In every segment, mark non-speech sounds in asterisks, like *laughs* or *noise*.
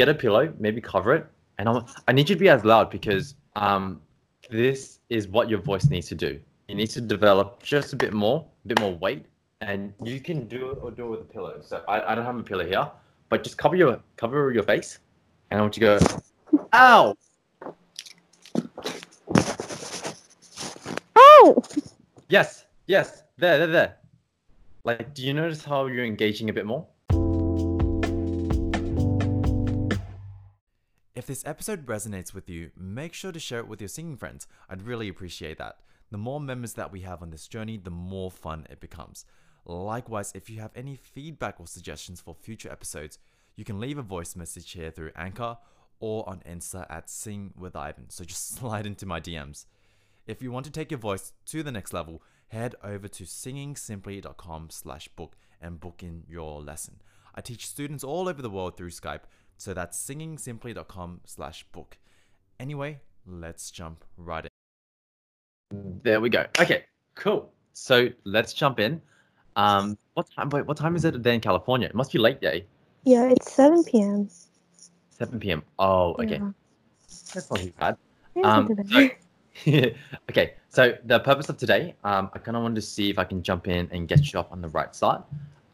get a pillow, maybe cover it, and I'm, I need you to be as loud because um, this is what your voice needs to do. It needs to develop just a bit more, a bit more weight, and you can do it or do it with a pillow. So I, I don't have a pillow here, but just cover your cover your face, and I want you to go, ow. Ow! Yes, yes, there, there, there. Like, do you notice how you're engaging a bit more? If this episode resonates with you, make sure to share it with your singing friends. I'd really appreciate that. The more members that we have on this journey, the more fun it becomes. Likewise, if you have any feedback or suggestions for future episodes, you can leave a voice message here through Anchor or on Insta at Sing with Ivan. So just *laughs* slide into my DMs. If you want to take your voice to the next level, head over to singingsimply.com slash book and book in your lesson. I teach students all over the world through Skype, so that's singingsimply.com slash book. Anyway, let's jump right in. There we go. Okay, cool. So let's jump in. Um, what time? Wait, what time is it there in California? It must be late day. Yeah, it's 7 p.m. 7 p.m. Oh, okay. Yeah. That's not too bad. Yeah, Um, look at that. *laughs* okay, so the purpose of today, um, I kind of wanted to see if I can jump in and get you up on the right side.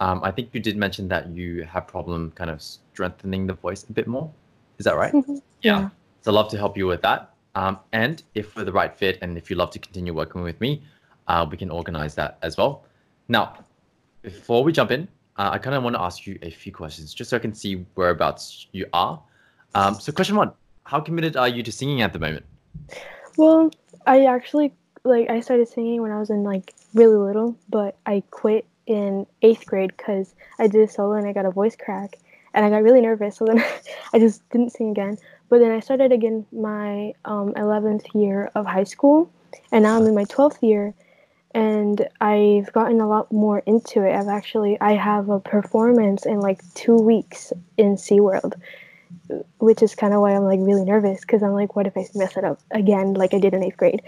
Um, I think you did mention that you have problem kind of strengthening the voice a bit more. Is that right? Mhm. Yeah. So I'd love to help you with that. Um, and if we're the right fit and if you love to continue working with me, uh, we can organize that as well. Now, before we jump in, uh, I kind of want to ask you a few questions just so I can see whereabouts you are. Um, so, question one How committed are you to singing at the moment? Well, I actually like I started singing when I was in like really little, but I quit in eighth grade because I did a solo and I got a voice crack, and I got really nervous. So then *laughs* I just didn't sing again. But then I started again my um, 11th year of high school, and now I'm in my 12th year, and I've gotten a lot more into it. I've actually I have a performance in like two weeks in SeaWorld which is kind of why I'm like really nervous because I'm like, what if I mess it up again, like I did in eighth grade?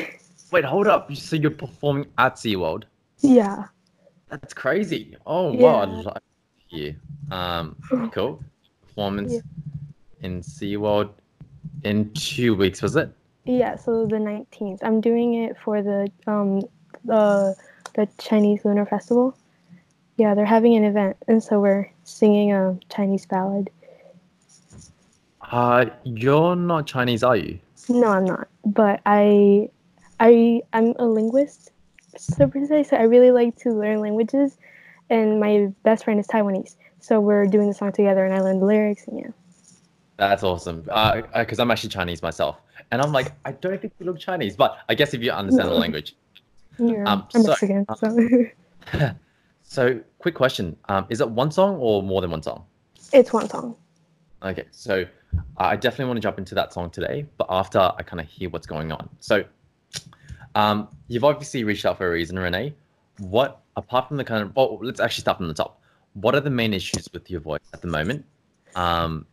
*laughs* Wait, hold up. You- So, you're performing at SeaWorld? yeah. That's crazy. Oh, wow. I'd Yeah. to hear. Um, *sighs* cool. Performance Yeah. in SeaWorld in two weeks, was it? Yeah, so the 19th. I'm doing it for the um the the Chinese Lunar Festival. Yeah, they're having an event and so we're singing a Chinese ballad. Uh, you're not Chinese, are you? No, I'm not. But I I I'm a linguist. So per se, so I really like to learn languages and my best friend is Taiwanese. So we're doing the song together and I learned the lyrics and yeah. That's awesome. Uh, because I'm actually Chinese myself, and I'm like, I don't think you look Chinese, but I guess if you understand the language. Yeah, Um, I'm so- Mexican, *laughs* so So, quick question: um, Is it one song or more than one song? it's one song. Okay, so uh, I definitely want to jump into that song today, but after I kind of hear what's going on. So, um, you've obviously reached out for a reason, Renee. What, apart from the kind of, oh, let's actually start from the top. What are the main issues with your voice at the moment? Um,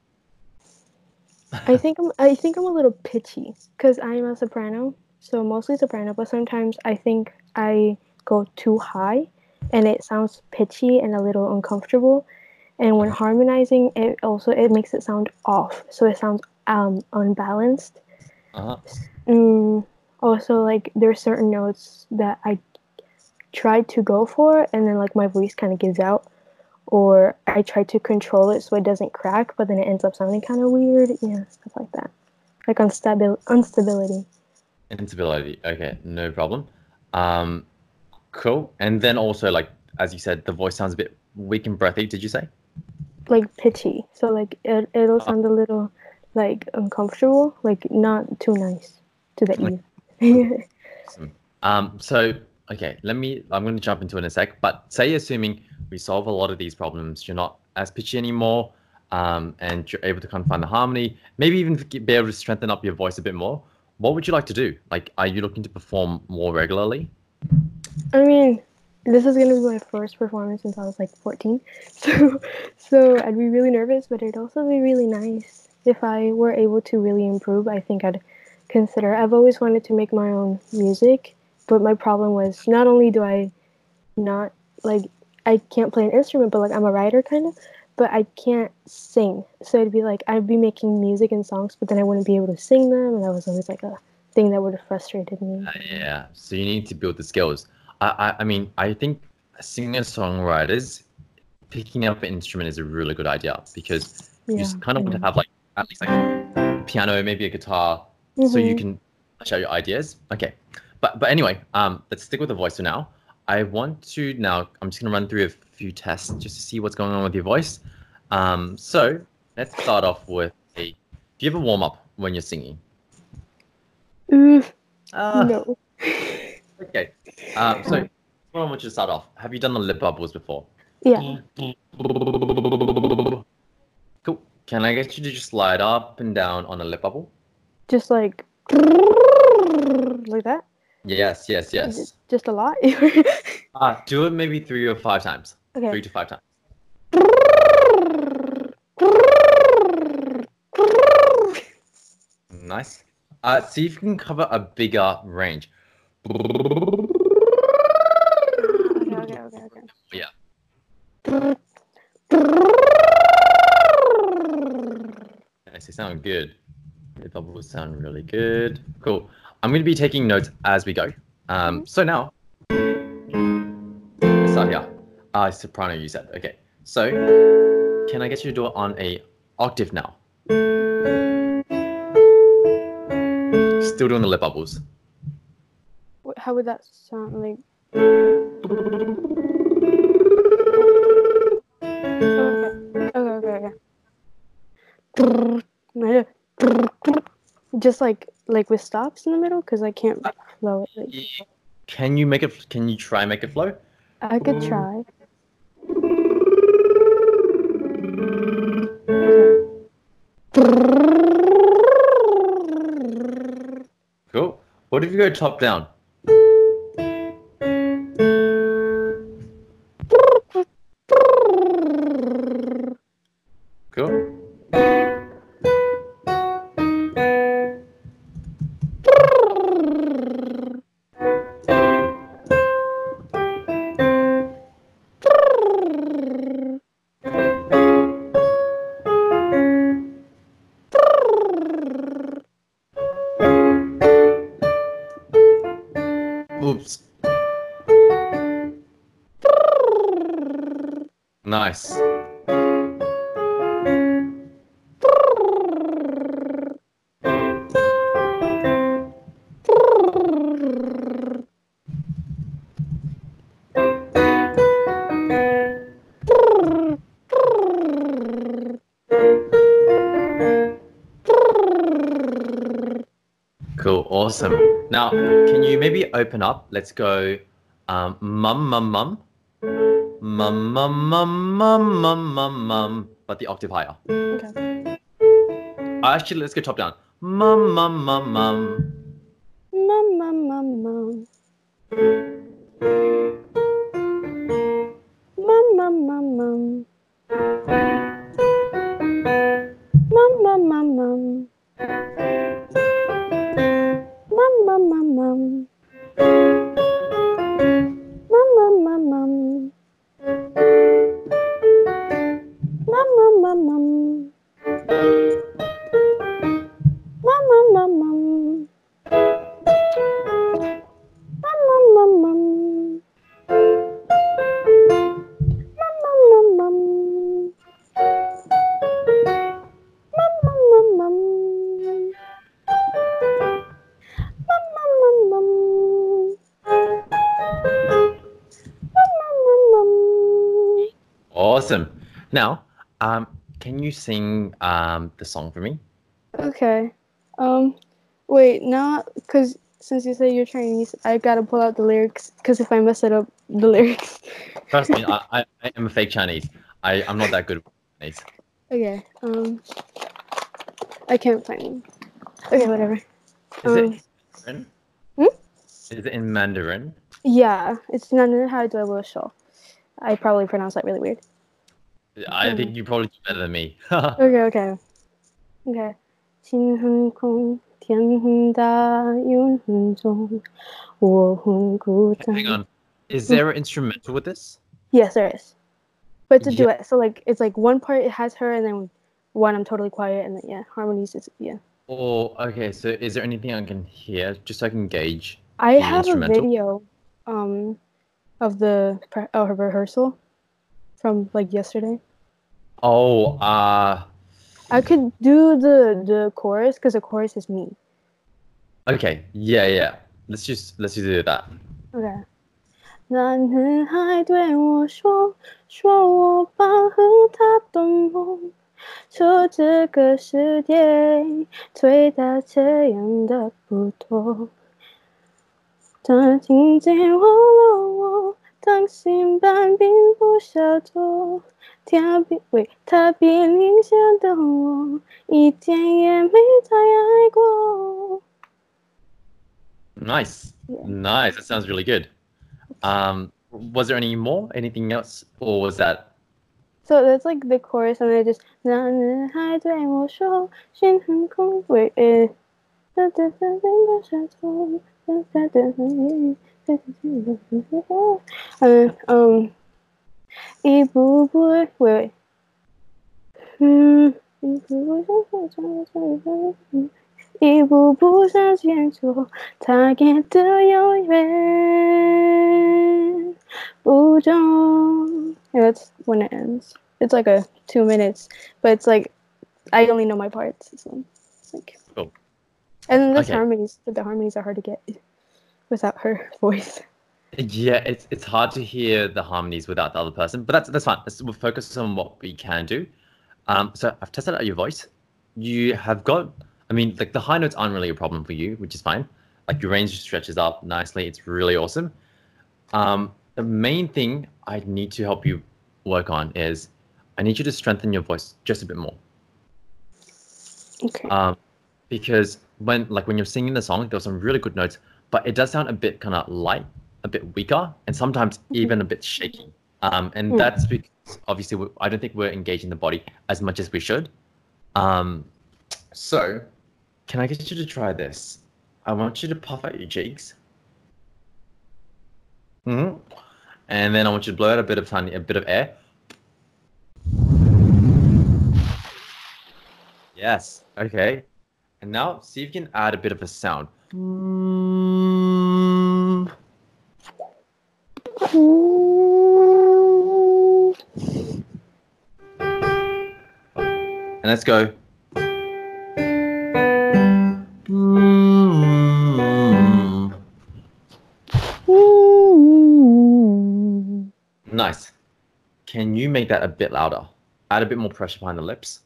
I think I'm I think I'm a little pitchy because I'm a soprano, so mostly soprano. But sometimes I think I go too high, and it sounds pitchy and a little uncomfortable. And when harmonizing, it also it makes it sound off, so it sounds um unbalanced. uh Mm, also, like there's certain notes that I try to go for, and then like my voice kind of gives out, or I try to control it so it doesn't crack, but then it ends up sounding kind of weird. Yeah, stuff like that, like unstabil instability. instability. Okay, no problem. Um, cool. And then also, like as you said, the voice sounds a bit weak and breathy. Did you say? like pitchy. So like it it'll sound a little like uncomfortable, like not too nice to the Like- ear. Um, so okay, let me. I'm going to jump into it in a sec. But say, assuming we solve a lot of these problems, you're not as pitchy anymore, um, and you're able to kind of find the harmony. Maybe even be able to strengthen up your voice a bit more. What would you like to do? Like, are you looking to perform more regularly? I mean, this is gonna be my first performance since I was like 14, *laughs* so so I'd be really nervous, but it'd also be really nice if I were able to really improve. I think I'd consider. I've always wanted to make my own music, but my problem was not only do I not like I can't play an instrument, but like I'm a writer kind of, but I can't sing. So it'd be like I'd be making music and songs, but then I wouldn't be able to sing them, and that was always like a thing that would have frustrated me. Uh, yeah. So you need to build the skills. I, I, I mean, I think singer songwriters picking up an instrument is a really good idea because you just kind of want to have like at least like a piano, maybe a guitar, so you Mhm. can share your ideas. Okay. But but anyway, um, let's stick with the voice for now. I want to now. I'm just gonna run through a few tests just to see what's going on with your voice. Um, so let's start off with a. Do you have a warm up when you're singing? Mm, Uh, no. Okay. Um, so what I want you to start off. Have you done the lip bubbles before? Yeah. Cool. Can I get you to just slide up and down on a lip bubble? Just like *laughs* like that. Yes, yes, yes. Just, just a lot. *laughs* Uh, do it maybe three or five times. Okay. Three to five times. Nice. Uh, see if you can cover a bigger range. Okay, okay, okay, okay. Yeah. *laughs* Nice. It sound good. Bubbles sound really good. Cool. I'm going to be taking notes as we go. Um, so now, start here. Uh, soprano, you said. Okay. So, can I get you to do it on a octave now? Still doing the lip bubbles. How would that sound like? Okay, okay, okay, okay. Just like like with stops in the middle, because I can't uh, flow it. Like, Can you make it? Can you try make it flow? I could try. Cool. What if you go top down? Oops. Nice. Cool, awesome. Now, you maybe open up? Let's go um, mum, mum, mum. Mum, mum, mum, mum, mum, mum, mum. But the octave higher. Okay. Uh, actually, let's go top down. Mum, mum, mum, mum. Mum, mum, mum, mum. Mum, Awesome. Now, um, can you sing um, the song for me? Okay. Um, wait, now, because since you say you're Chinese, I gotta pull out the lyrics, because if I mess it up, the lyrics. Trust me, *laughs* I, I, I am a fake Chinese. I, I'm not that good Chinese. Okay, um, I can't find them. Okay, whatever. Is Um, it in Mandarin? hmm? Is it in Mandarin? Yeah, it's not how do I will show. I probably pronounced that really weird. I think you probably do better than me. *laughs* Okay, okay. Okay. 心很空，天很大，云很重，我很孤单。 Hang on. Is there an instrumental with this? Yes, there is. but it's a Yeah. duet. So like it's like one part it has her, and then one I'm totally quiet, and then yeah, harmonies is yeah. Oh, okay. So is there anything I can hear just so I can gauge? I The have a instrumental? video, um, of the pre- uh, rehearsal from like yesterday. Oh, uh, I could do the the chorus because the chorus is me. okay. Yeah, yeah. Let's just let's just do that. OK，男女孩对我说，说我梦，说这个世界最大这样的不多。了我，当心般并不小多。他比喂，他比你想的我，一点也没太爱过。 Nice, Yeah. nice. That sounds really good. Um, was there any more? Anything else, or was that? So that's like the chorus, and then just 男人还对我说，心很空喂， 诶，*laughs* 哒哒哒哒把下头，哒哒哒哒哒哒哒嗯嗯，一步步喂喂，嗯，一步步向前走，嗯一步步向前走，他给的永远不懂。Yeah, that's when it ends. It's like a two minutes, but it's like I only know my parts. So it's like, Cool. and then the Okay. harmonies. but The harmonies are hard to get without her voice. Yeah, it's it's hard to hear the harmonies without the other person, but that's that's fine. Let's, we'll focus on what we can do. Um, so I've tested out your voice. You have got, I mean, like the high notes aren't really a problem for you, which is fine. Like your range stretches up nicely. It's really awesome. Um, the main thing I need to help you work on is I need you to strengthen your voice just a bit more. Okay. Um, because when like when you're singing the song, there's some really good notes, but it does sound a bit kind of light, a bit weaker, and sometimes even a bit shaky. Um, and Mm. that's because obviously I don't think we're engaging the body as much as we should. Um, so can I get you to try this? I want you to puff out your cheeks. hmm And then I want you to blow out a bit of tiny, a bit of air. Yes. Okay. And now see if you can add a bit of a sound. And let's go. Nice. Can you make that a bit louder? Add a bit more pressure behind the lips.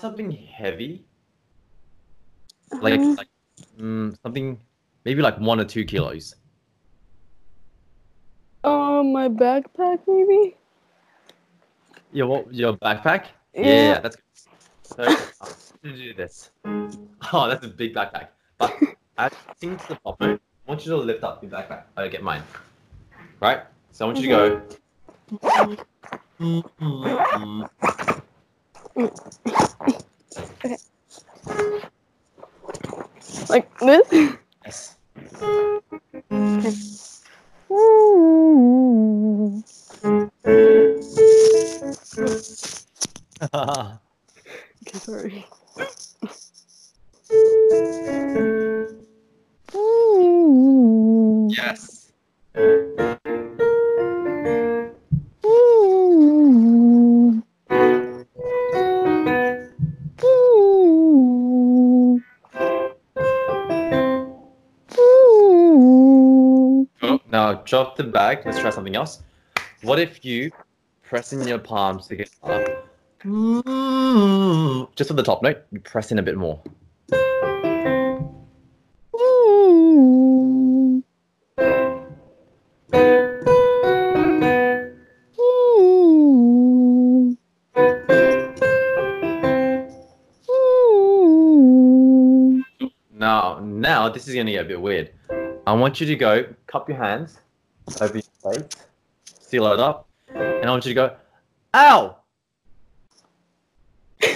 Something heavy, like Uh-huh. like mm, something maybe like one or two kilos. Um, my backpack maybe. Your what? Your backpack? Yeah, Yeah. that's good. So *laughs* gonna do this. Oh, that's a big backpack. But *laughs* I think to the note. I want you to lift up your backpack. I get mine. Right. So I want you to go. Like this. Yes. Okay, *laughs* sorry. yes. Drop the bag. Let's try something else. What if you press in your palms together? Just on the top note, you press in a bit more. Now, now this is gonna get a bit weird. I want you to go cup your hands over your face, seal it up, and I want you to go Ow! *laughs*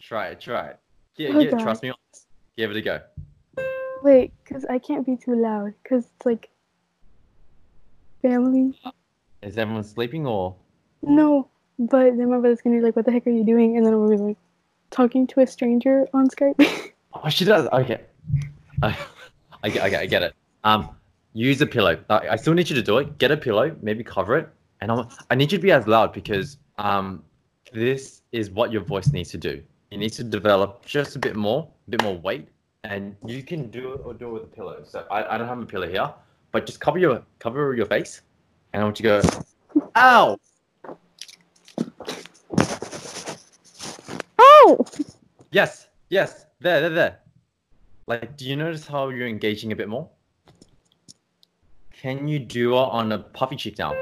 try it, try it. Yeah, Oh, yeah, God. trust me on this. Give it a go. Wait, because I can't be too loud. Because it's like family. Is everyone sleeping or? No, but then my brother's gonna be like, "What the heck are you doing?" And then I'm be like, talking to a stranger on Skype. *laughs* Oh, she does. Okay. *laughs* I, I, get, I, get, I get it. Um, use a pillow. I, I still need you to do it. Get a pillow, maybe cover it, and I'm, I need you to be as loud because um, this is what your voice needs to do. You need to develop just a bit more, a bit more weight, and you can do it or do it with a pillow. So I, I don't have a pillow here, but just cover your cover your face, and I want you to go, ow. Ow! Yes, yes, there, there, there. Like, do you notice how you're engaging a bit more? Can you do it on a puffy cheek now?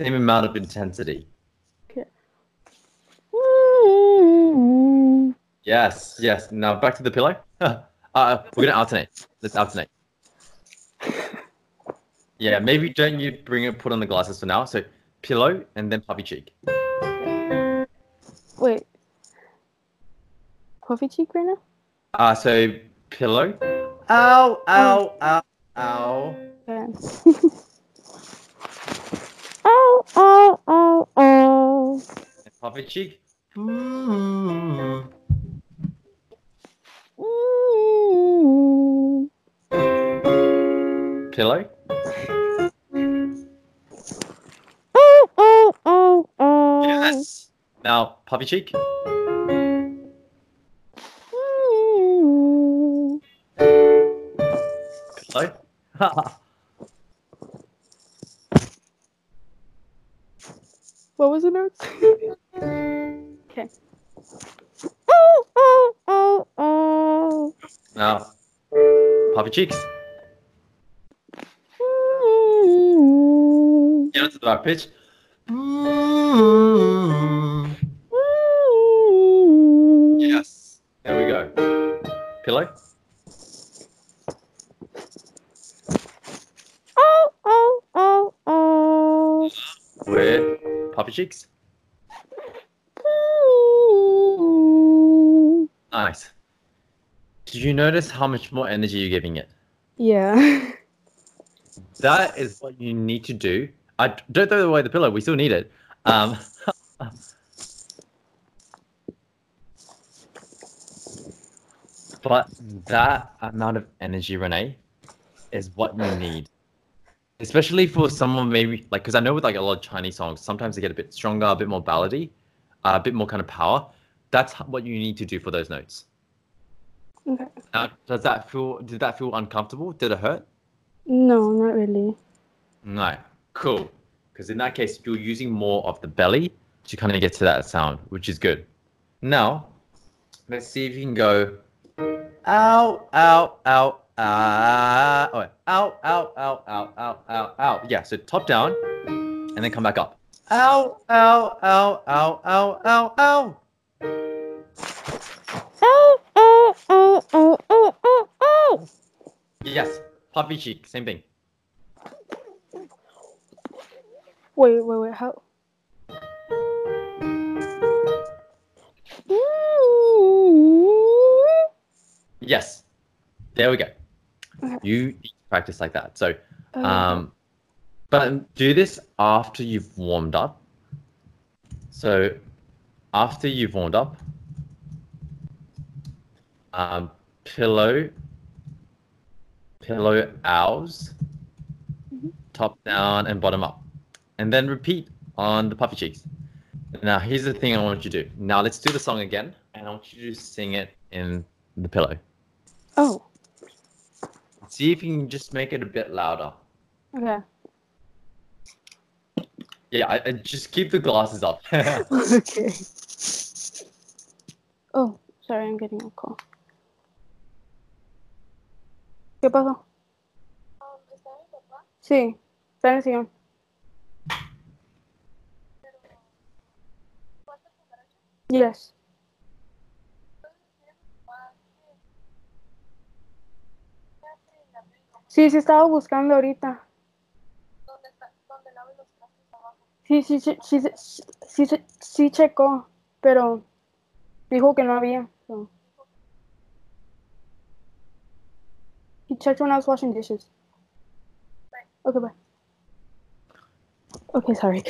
Same amount of intensity. Okay. Yes, yes. Now back to the pillow. *laughs* uh, we're gonna alternate. Let's alternate. Yeah, maybe don't you bring it, put on the glasses for now. So pillow and then puffy cheek. Wait. Puffy cheek right now? Uh, so pillow. *laughs* Ow, ow, ow, ow. Yeah. ow, ow, ow, ow. And puffy cheek. Mm. Pillow. Ow, ow, ow, ow. Yes. Now puffy cheek. *laughs* What was the notes? *laughs* okay. Ow, ow, ow, ow. now puffy cheeks. Get onto the pitch. Yes. There we go. Pillow. Mm. Nice. Did you notice how much more energy you're giving it? Yeah. *laughs* That is what you need to do. I don't throw away the pillow. We still need it. Um, *laughs* but that amount of energy, Renee, is what you need. Especially for someone maybe like because I know with like a lot of Chinese songs, sometimes they get a bit stronger, a bit more ballady, uh, a bit more kind of power. That's what you need to do for those notes. Okay. Now, does that feel? Did that feel uncomfortable? Did it hurt? No, not really. No, cool. Because in that case, you're using more of the belly to kind of get to that sound, which is good. Now, let's see if you can go ow, ow, ow, oh, ow, ow, ow, ow, ow, ow, ow. Yeah, so top down and then come back up. Ow, ow, ow, ow, ow, ow, ow. Ow, ow, ow, ow, ow, ow, ow. Yes, puffy cheek, same thing. Wait, wait, wait. How? Yes, there we go. Okay. You need to practice like that. So, Okay. Um, but do this after you've warmed up. So after you've warmed up, um, pillow, pillow owls, Mhm. top down and bottom up, and then repeat on the puffy cheeks. Now here's the thing I want you to do. Now let's do the song again, and I want you to sing it in the pillow. oh, See if you can just make it a bit louder. okay. Yeah, I, I just keep the glasses up. *laughs* okay. Oh, sorry, I'm getting a call. ¿Qué pasó? Sí, está en el sillón. Yes. Sí, sí estaba buscando ahorita. Sí, sí, sí, sí, sí, sí, sí, sí checó, pero dijo que no había. So. He checked when I was washing dishes. Okay, bye. Okay, sorry.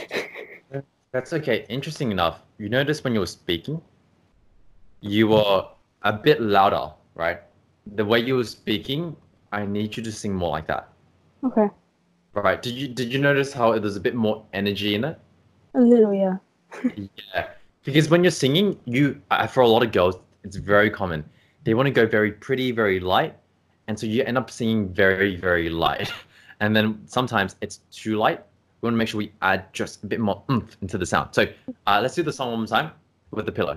Uh, that's okay. Interesting enough, you notice when you were speaking, you were a bit louder, right? The way you were speaking, I need you to sing more like that. Okay, Right. Did you did you notice how there's a bit more energy in it? a little, yeah. *laughs* Yeah. Because when you're singing, you uh, for a lot of girls, it's very common. They want to go very pretty, very light, and so you end up singing very, very light. *laughs* And then sometimes it's too light. We want to make sure we add just a bit more oomph into the sound. So uh, let's do the song one more time with the pillow.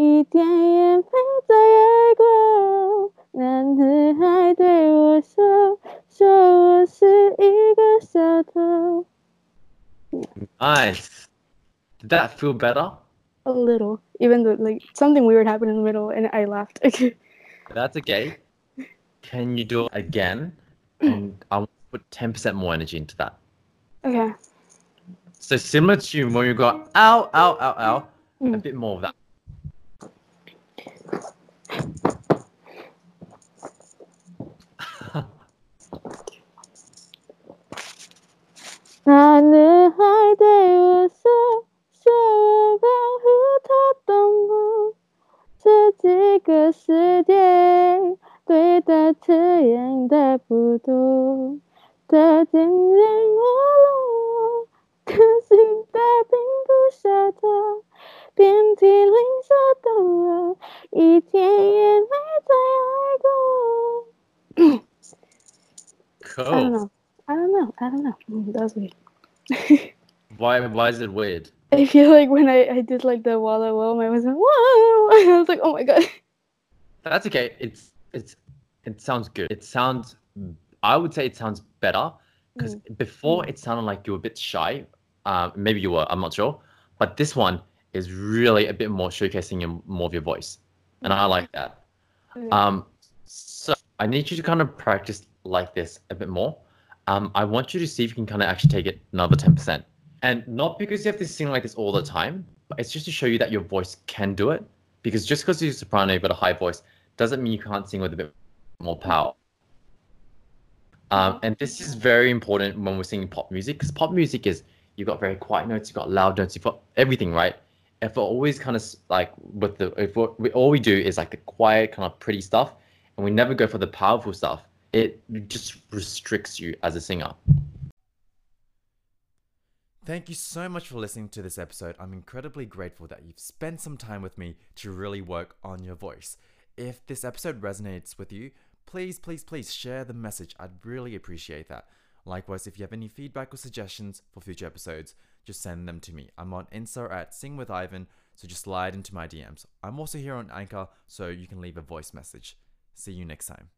一天也没再爱过。男子还对我说，说我是一个小偷。 Nice. Did that feel better? A little, even though like something weird happened in the middle, and I laughed. *laughs* okay. That's okay. Can you do it again? *clears throat* And I want to put 10% more energy into that. So similar to when you go ow, ow, ow, ow, a Mm. bit more of that. " 那女孩对我说，说我保护她懂吗？这几个世界对她这样的不多。她渐渐忘了我，可是她并不舍得，遍体鳞伤的我，一天也没再爱过。I don't know. I don't know. I don't know. That's weird. Why why is it weird? *laughs* I feel like when I, I did like the Walla Whoa, I was like, whoa! *laughs* I was like, oh my god. That's okay. It's it's it sounds good. It sounds I would say it sounds better because before it sounded like you were a bit shy. Um, maybe you were. I'm not sure. But this one is really a bit more showcasing your, more of your voice, and I like that. Okay. Um, so I need you to kind of practice like this a bit more. Um, I want you to see if you can kind of actually take it another 10%. And not because you have to sing like this all the time, but it's just to show you that your voice can do it. Because just because you're soprano, you've got a high voice, doesn't mean you can't sing with a bit more power. Um, and this is very important when we're singing pop music, because pop music is you've got very quiet notes, you've got loud notes, you've got everything, right? If we're always kind of like with the if we all we do is like the quiet kind of pretty stuff, and we never go for the powerful stuff, it just restricts you as a singer. Thank you so much for listening to this episode. I'm incredibly grateful that you've spent some time with me to really work on your voice. If this episode resonates with you, please, please, please share the message. I'd really appreciate that. Likewise, if you have any feedback or suggestions for future episodes, just send them to me. I'm on Insta at Sing with Ivan, so just slide into my DMs. I'm also here on Anchor, so you can leave a voice message. See you next time.